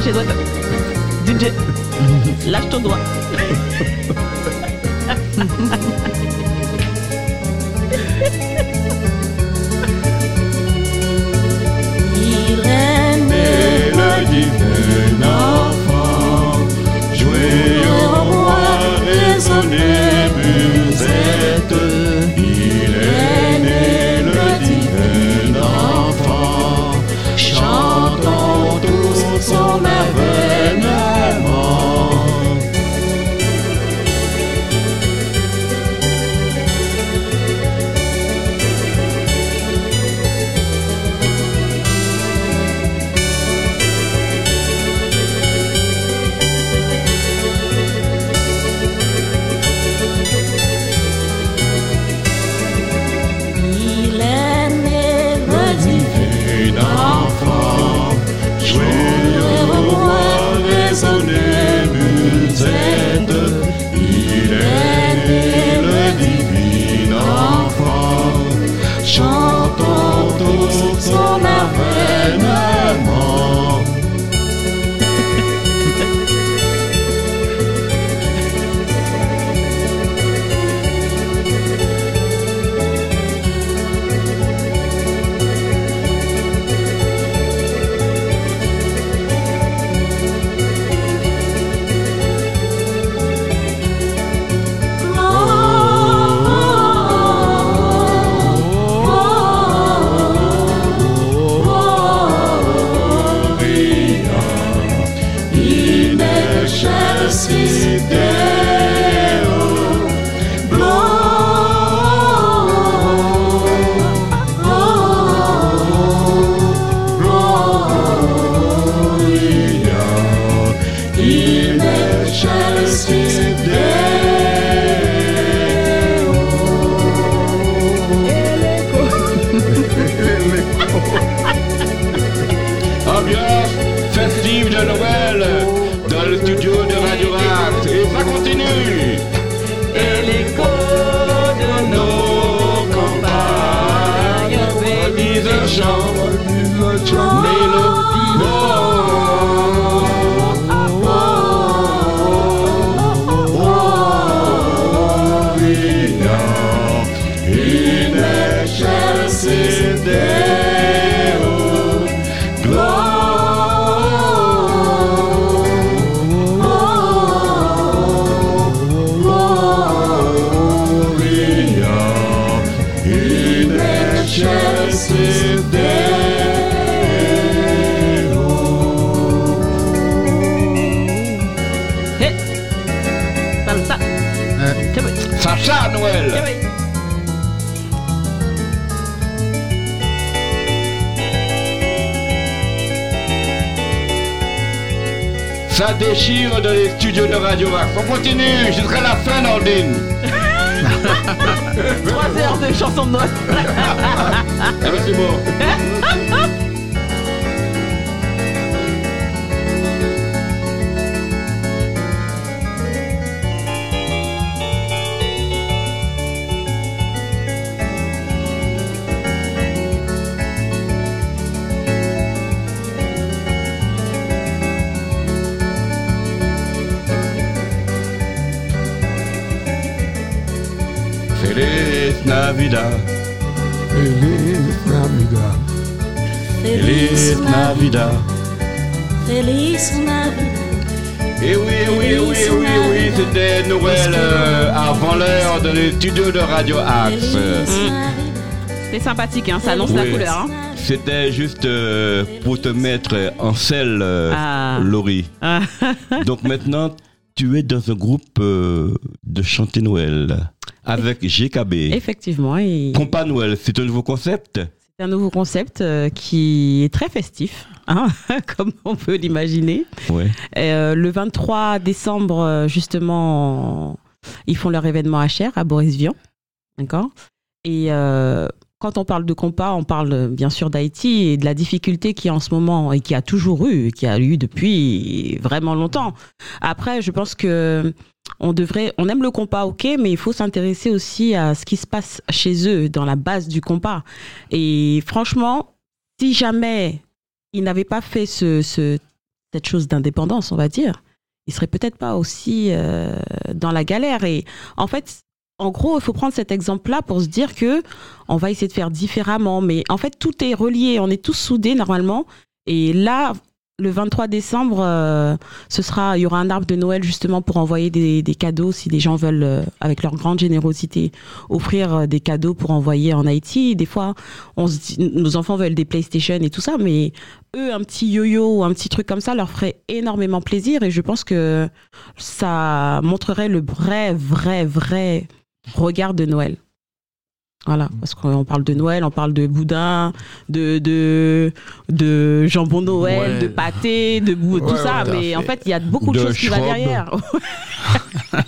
lâche les doigts. DJ, lâche ton doigt. Radio Axe. On continue jusqu'à la fin, Nordine. Trois heures de chansons de Noël. Ah c'est bon. Feliz Navidad. Feliz Navidad. Feliz Navidad. Feliz Navidad. Et oui, eh oui, eh oui, eh oui, eh oui, c'était Noël euh, avant l'heure dans les studios de Radio Axe. Navidad. C'est sympathique, hein, ça annonce la Oui. couleur. Hein. C'était juste euh, pour te mettre en selle, euh, Ah. Laurie. Ah. Donc maintenant, tu es dans un groupe euh, de chanter Noël avec GKB. Effectivement, et Noël, c'est un nouveau concept? C'est un nouveau concept euh, qui est très festif, hein, comme on peut l'imaginer. Ouais. Euh, le 23 décembre, euh, justement, ils font leur événement HR à Boris Vian. D'accord? Et euh, quand on parle de compas, on parle bien sûr d'Haïti et de la difficulté qu'il y a en ce moment et qui a toujours eu, et qui a eu depuis vraiment longtemps. Après, je pense que on devrait, on aime le compas, ok, mais il faut s'intéresser aussi à ce qui se passe chez eux dans la base du compas. Et franchement, si jamais ils n'avaient pas fait ce, ce- cette chose d'indépendance, on va dire, ils seraient peut-être pas aussi euh, dans la galère. Et en fait, en gros, il faut prendre cet exemple-là pour se dire que on va essayer de faire différemment. Mais en fait, tout est relié. On est tous soudés normalement. Et là, le 23 décembre, euh, ce sera, il y aura un arbre de Noël justement pour envoyer des, cadeaux si des gens veulent, euh, avec leur grande générosité, offrir euh, des cadeaux pour envoyer en Haïti. Des fois, nos enfants veulent des PlayStation et tout ça, mais eux, un petit yo-yo ou un petit truc comme ça leur ferait énormément plaisir et je pense que ça montrerait le vrai, vrai, vrai regard de Noël. Voilà, parce qu'on parle de Noël, on parle de boudin, de, de, de jambon Noël, Ouais. de pâté, de bou- tout Ouais, ça, ouais, mais en fait. il y a beaucoup de, De choses qui va schrob. derrière.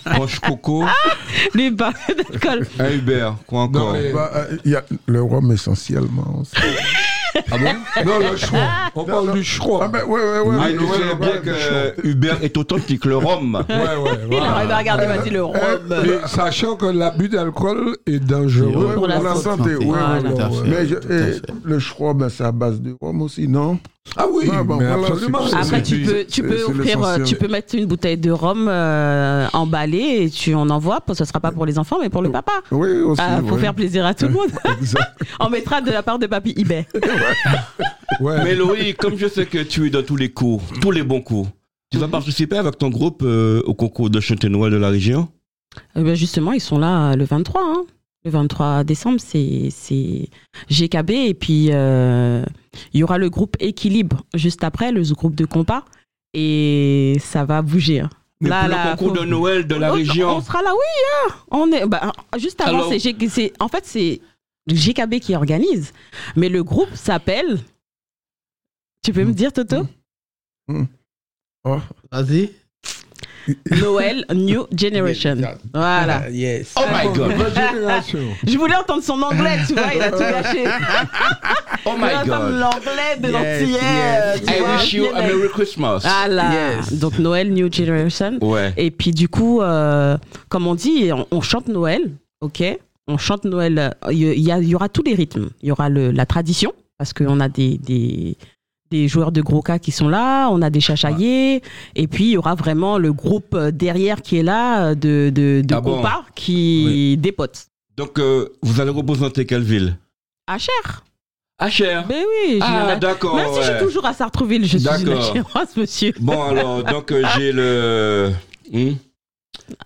Roche Coco, Les bas d'alcool. un Hubert, quoi encore Non, mais- Bah, euh, il y a le rhum essentiellement. Ah bon? Non, le schrock. On parle du schrock. Ah ben ouais, ouais, ouais. Ah, bien que Hubert est authentique, le rhum. Ouais, ouais, Il voilà. à regarder, vas-y, le rhum. Mais sachant que l'abus d'alcool est dangereux Ouais, Pour la santé. santé, oui. Voilà. Mais fait. le schrob, ben, c'est à base de rhum aussi, non? Ah oui, Ah, bon, mais voilà, absolument. c'est- Après, tu peux, tu peux offrir, euh, tu peux mettre une bouteille de rhum euh, emballée et tu en envoies. Ce sera pas pour les enfants, mais pour le papa. Oui, aussi. Ah, faut ouais. faire plaisir à tout le monde. On mettra de la part de papy eBay. Ouais. Mais Laurie, comme je sais que tu es dans tous les cours, tous les bons cours, tu vas participer avec ton groupe euh, au concours de chanter Noël de la région? Eh ben, justement, ils sont là le 23. hein. Le 23 décembre, c'est c'est GKB. Et puis, euh, il y aura le groupe Équilibre juste après, le groupe de compas. Et ça va bouger. hein. Mais Là, pour là, le concours faut- de Noël de la On- On région. sera là, oui. hein. On est, bah, juste avant, Alors- c'est en fait, c'est GKB qui organise. Mais le groupe s'appelle. Tu peux me dire, Toto? Vas-y. Noël New Generation. Voilà. Yes. Oh my god. Je voulais entendre son anglais, tu vois, il a tout gâché. Oh my god l'anglais de l'antillais. I wish you a Merry Christmas Voilà. Donc Noël New Generation. Ouais. Et puis du coup, euh, comme on dit, on, on chante Noël, ok? On chante Noël. Il y, aura tous les rythmes. Il y aura le, la tradition, parce qu'on a des, des, des joueurs de gros cas qui sont là, on a des chachaillés, et puis il y aura vraiment le groupe euh, derrière qui est là, euh, de, de, de Ah bon compas qui dépotent. Donc, euh, vous allez représenter quelle ville? À Cher HR Ben oui, je viens Ah, de- d'accord. Même si je suis toujours à Sartreville, je suis une D'accord. Chéroise, monsieur. Bon, alors, donc, euh, j'ai le. hmm,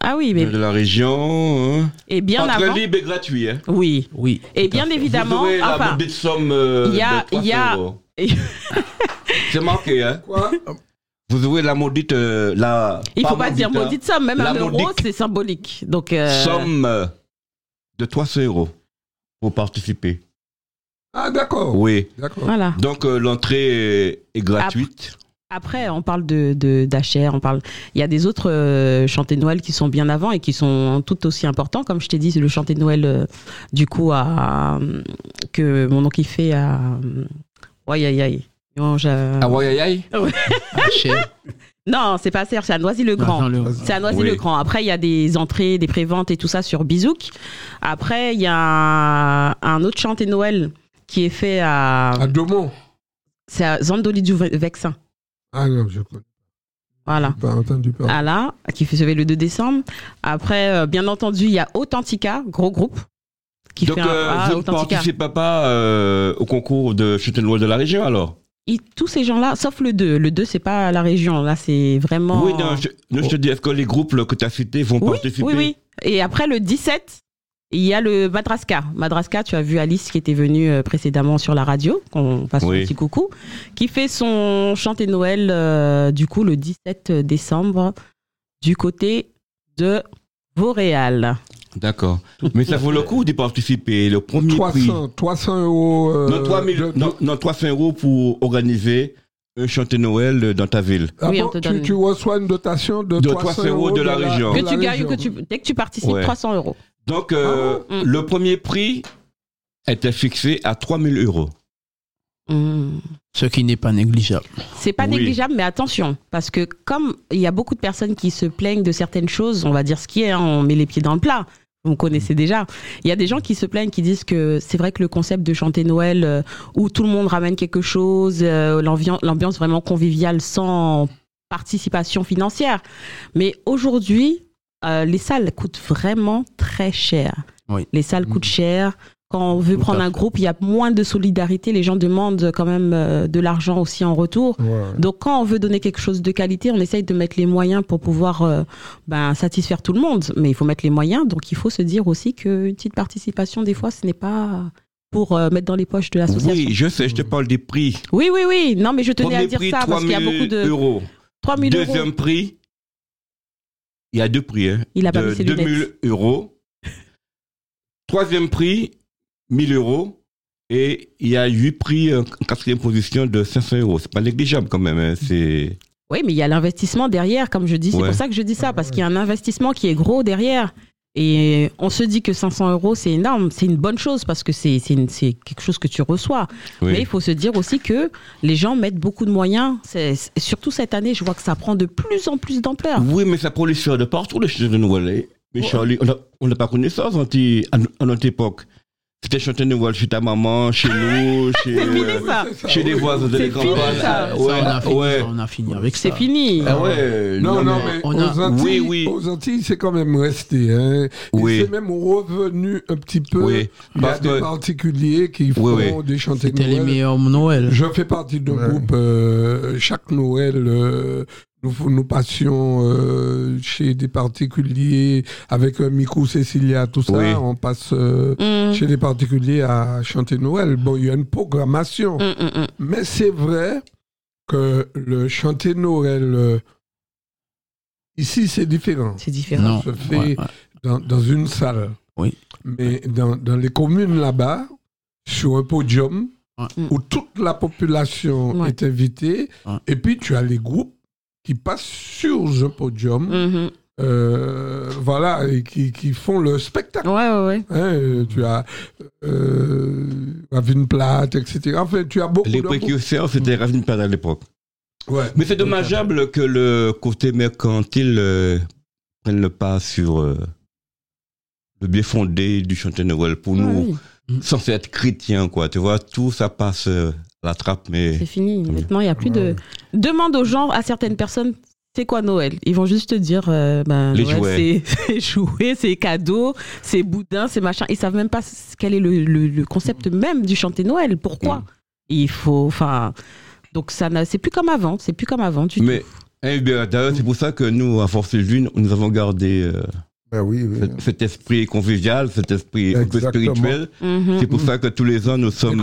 Ah oui, mais de la région. hein. et bien Entrée avant. libre et gratuit. Hein. Oui. Oui. Et bien évidemment, Vous aurez la enfin, petite somme euh, il y a- de 300 il y a- euros. C'est marqué, hein Quoi? Vous aurez la maudite. euh, la, Il faut pas dire hein, maudite somme, même La un euro, c'est symbolique. Donc, euh, Somme euh, de 300 euros pour participer. Ah, d'accord. Oui. D'accord. voilà. Donc euh, l'entrée est, gratuite. Après, on parle de de- d'Acher, on parle. Il y a des autres euh, chantés de Noël qui sont bien avant et qui sont tout aussi importants. Comme je t'ai dit, c'est le chanté de Noël euh, du coup à que mon oncle fait à. Ouais, aïe, aïe. Non, je- Ah ouais, aïe, aïe. Ah. Non, c'est pas Serre, c'est à Noisy-le-Grand. Le- C'est à Oui. Noisy-le-Grand. Après, il y a des entrées, des préventes et tout ça sur Bizouk. Après, il y a un autre chanté de Noël qui est fait à. À Daumont. C'est à Zandoli du Vexin. Ah non, je connais Voilà. pas entendu parler. Ah là, qui fait sauver le 2 décembre. Après, euh, bien entendu, il y a Authentica, gros groupe. Qui Donc fait un, euh, vous participez pas euh, au concours de Châtellenois de la région alors? Et tous ces gens-là, sauf le 2. Le 2, c'est pas la région. Là, c'est vraiment. Oui, non, je, non, je te dis, est-ce que les groupes là, que tu as cités vont oui, participer? oui, oui. Et après, le 17, il y a le Madraska. Madraska, tu as vu Alice qui était venue euh, précédemment sur la radio, qu'on passe Oui. un petit coucou, qui fait son chanté Noël, euh, du coup, le 17 décembre, du côté de Vauréal. D'accord. Mais ça vaut le coup d'y participer. Le premier prix. 300, 300 euros. euh, Non, 3000 de- de- non, non, 300 euros pour organiser un chanté Noël dans ta ville. Ah Oui, bon, on te tu, donne- tu reçois une dotation de, De 300 euros de la région. Que tu la gagnes, région. que tu, dès que tu participes, Ouais. 300 euros. Donc, euh, Ah bon le premier prix était fixé à 3000 euros. Hmm. Ce qui n'est pas négligeable. C'est pas Oui. négligeable, mais attention, parce que comme il y a beaucoup de personnes qui se plaignent de certaines choses, on va dire ce qui est, hein, on met les pieds dans le plat. Vous connaissez déjà. Il y a des gens qui se plaignent, qui disent que c'est vrai que le concept de chanter Noël, euh, où tout le monde ramène quelque chose, euh, l'ambiance vraiment conviviale sans participation financière. Mais aujourd'hui, euh, les salles coûtent vraiment très cher. Oui. Les salles Mm. coûtent cher. Quand on veut Tout prendre un groupe, il y a moins de solidarité. Les gens demandent quand même euh, de l'argent aussi en retour. Ouais. Donc quand on veut donner quelque chose de qualité, on essaye de mettre les moyens pour pouvoir euh, ben, satisfaire tout le monde. Mais il faut mettre les moyens, donc il faut se dire aussi qu'une petite participation, des fois, ce n'est pas pour euh, mettre dans les poches de l'association. Oui, je sais, je te parle des prix. Oui, oui, oui. Non, mais je tenais Premier à dire prix, ça parce qu'il y a 3000 beaucoup de... euros. 3000 euros. Deuxième prix, il y a deux prix. Hein, Il a pas de mis ses 2000 lunettes. euros. Troisième prix, 1000 euros. Et il y a huit prix en quatrième position de 500 euros. C'est pas négligeable quand même. hein, C'est Oui, mais il y a l'investissement derrière, comme je dis. C'est Ouais. pour ça que je dis ça, parce qu'il y a un investissement qui est gros derrière. Et on se dit que 500 euros, c'est énorme. C'est une bonne chose parce que c'est c'est une- c'est quelque chose que tu reçois. oui. Mais il faut se dire aussi que les gens mettent beaucoup de moyens. C'est- surtout cette année, je vois que ça prend de plus en plus d'ampleur. Oui, mais ça prolifère de partout, les chants de Noël. Mais Charlie, on n'a pas en à, à notre époque. C'était chanter Noël chez ta maman, chez nous, chez, C'est fini euh, ça. chez les voisins de ça. Ah, Ça, on, a Ouais, fini, ouais. ça, on a fini avec ça. C'est fini. Ah ouais. Non, non, mais, on a- aux, Antilles, Oui, oui. aux Antilles, c'est quand même resté. Hein. Oui. C'est même revenu un petit peu. Oui, Il y a parce des que- particuliers qui font Oui, oui. des de C'était les Noël. meilleurs Noël. Je fais partie d'un Ouais. groupe, euh, chaque Noël, euh, nous, nous passions euh, chez des particuliers avec euh, Miku, Cécilia, tout ça. Oui. On passe euh, Hum, chez des particuliers à chanter Noël. Bon, il y a une programmation. hum, hum. Mais c'est vrai que le chanter Noël, euh, ici, c'est différent. C'est différent. Non. se fait- ouais, ouais. Dans, dans une salle. Oui. Mais dans, dans les communes là-bas, sur un podium, Ouais. où toute la population Ouais. est invitée, Ouais. et puis tu as les groupes qui passent sur un podium, Mhm. euh, voilà, et qui, qui font le spectacle. Ouais, ouais, ouais. Hein, euh, tu as euh, Ravine Plate, etc. Enfin, tu as beaucoup Les précurseurs, c'était Ravine Pad à l'époque. Ouais. Mais c'est dommageable que le côté mercantile euh, prenne le pas sur euh, le bien fondé du chanteur Noël pour Ouais, nous, oui. censé être chrétien, quoi. Tu vois, tout ça passe euh, la trappe, mais C'est fini. Maintenant, il n'y a plus de. Demande aux gens, à certaines personnes, c'est quoi Noël? Ils vont juste te dire, euh, ben, Les Noël, c'est- jouets, c'est cadeaux, c'est boudin, c'est machin. Ils savent même pas quel est le, le- le concept même du chanter Noël. Pourquoi? Mm. Il faut, enfin, donc ça, c'est plus comme avant. C'est plus comme avant du mais bien, d'ailleurs, c'est pour ça que nous, à Force Lune, nous avons gardé euh, Ben oui, oui. cet, cet esprit convivial, cet esprit un peu Exactement. spirituel. Mhm. C'est pour ça que tous les ans, nous C'est sommes,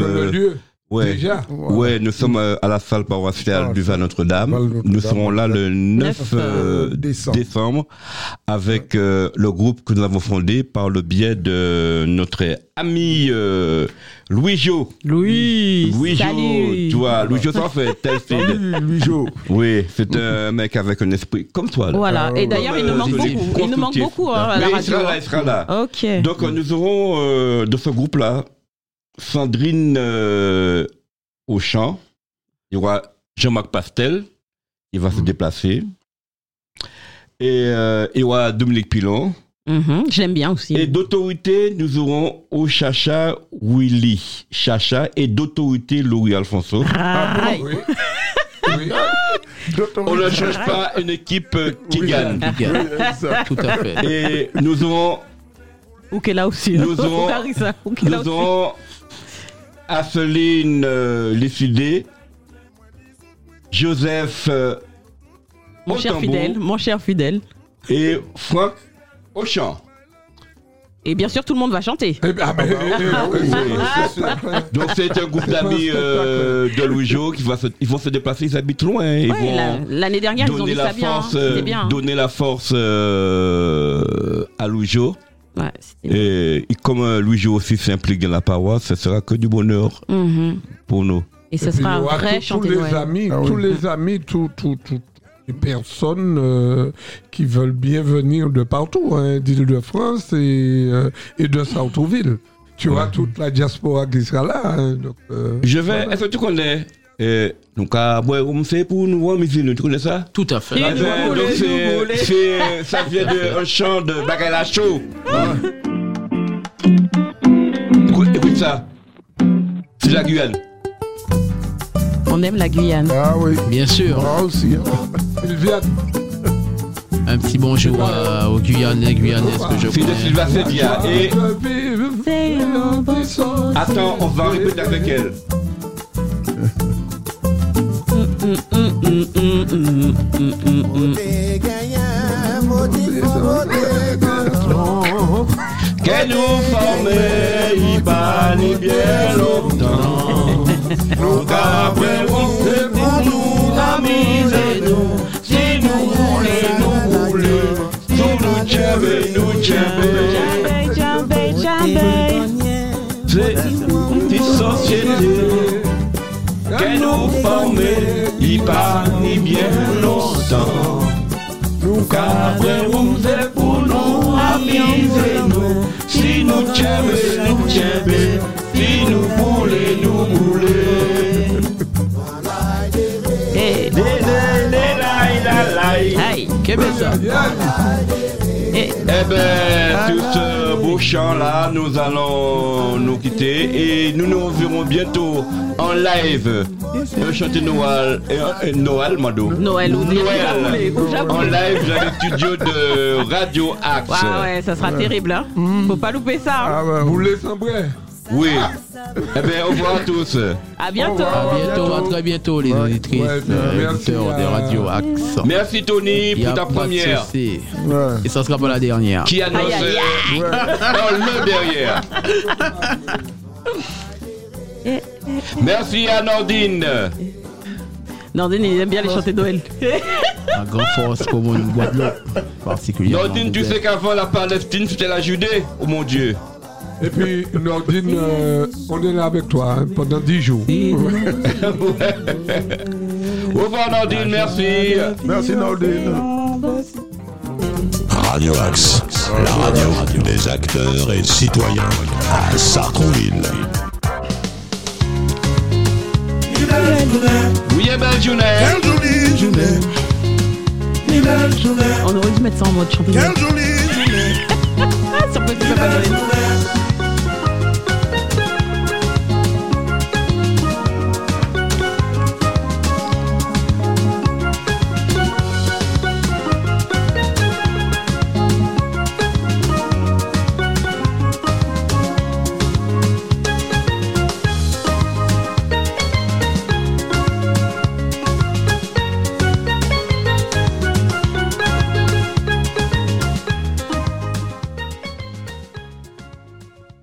euh. Ouais. Déjà Ouais, nous sommes euh, à la salle paroissiale Ah, du Val Notre-Dame. Nous serons là le 9 euh, Décembre. décembre avec euh, le groupe que nous avons fondé par le biais de notre ami euh, Louis Jo. Louis, Louis Jo, salut. tu vois, Louis Jo fait tel. Salut, Louis Jo. Oui, c'est un mec avec un esprit comme toi. là. Voilà. Et d'ailleurs, il nous Euh, manque beaucoup. Il nous manque beaucoup hein, à la Mais il radio. sera là, il sera là. Ok. Donc euh, nous aurons euh, de ce groupe-là Sandrine euh, au chant. Il y aura Jean-Marc Pastel, il va se déplacer. Et euh, il y aura Dominique Pilon. Mhm, Je l'aime bien aussi. Et d'autorité, nous aurons au Chacha Willy Chacha et d'autorité Louis Alfonso. Ah, Oui. oui. On ne change pas une équipe euh, qui Oui. gagne. Exact. Tout à fait. Et nous aurons, Ou qu'elle a aussi. Nous aurons- Ou Carissa, ou qu'elle a nous aussi. aurons Asseline euh, Lissidé, Joseph euh, Mon cher fidèle, mon cher fidèle. et Franck Auchan. Et bien sûr, tout le monde va chanter. Eh ben, ah, ben, eh, oui. Donc c'est un groupe d'amis euh, de Louis Jo qui va se, ils vont se déplacer, ils habitent loin. Ils Ouais, vont la- L'année dernière, ils ont dit la ça bien. hein. force, euh, bien. hein. donner la force euh, à Louis Jo. Ouais, Et, et comme euh, Louis aussi s'implique dans la paroisse, ce sera que du bonheur Mhm. pour nous. Et ce Et sera un vrai tous- tous chanter les Noël. amis, Ah oui. tous les amis, tout, tout, tout- les personnes euh, qui veulent bien venir de partout, hein, d'Île-de-France et, euh, et de Sartrouville. Tu vois toute la diaspora qui sera là. hein, donc, euh, Je vais, est-ce que tu connais euh, donc, à Bois-Roum, c'est pour nous voir, mais tu connais ça Tout à fait. Et Ah nous voulons, donc nous c'est- voulons. c'est, ça vient d'un chant de Bagala Show. Écoute, écoute ça. C'est la Guyane. On aime la Guyane. Ah oui. Bien sûr. Moi aussi. hein. Un petit bonjour à- aux Guyanais, Guyanaises que je C'est de connais. Et attends, on va répéter avec elle. Qu'elle nous forme, il va ni bien longtemps. Nous garderons pour nous amuser nous. Si nous voulons, nous voulons. Nous nous tchèbez, nous tchèbez. Jambe, jambe, jambe. C'est une société qu'elle nous forme, il va ni bien longtemps. Nous garderons c'est pour nous amuser nous. Si nous tchèbez, nous tchèbez. Si nous voulons, nous voulons. Eh, Lé, lé, lé, laï, la, laï. aïe. Québécois. Eh, Eh ben, sur beau chant-là, nous allons nous quitter et nous nous verrons bientôt en live. Un chanter Noël, et, et Noël, Mado. Noël, ou Noël. En live dans le studio de Radio Axe. Ouais, ouais, ça sera terrible. Hein. Faut pas louper ça. hein. Ah ben, vous. Oui. Eh bien, au revoir à tous. À bientôt. À bientôt, à très bientôt, les auditrices, Ouais, euh, merci auditeurs à- de Radio Axe. Merci Tony pour ta première. Et ça sera pas la dernière. Qui annonce Aïe, aïe, Ouais. dans le derrière. Merci à Nordine. Nordine, il aime bien les chanter Noël. La grande force commune Guadeloupe, particulièrement. Nordine, tu sais qu'avant la Palestine, c'était la Judée. Oh mon Dieu. Et puis, Nordine, euh, on est là avec toi hein, pendant 10 jours. Au revoir Nordine, merci. Merci Nordine. Radio Axe, la radio des acteurs et citoyens à Sartrouville. Oui, eh ben, journée, On aurait dû mettre ça en mode chanter Noël. jolie journée. Sur Petit Papa Noël.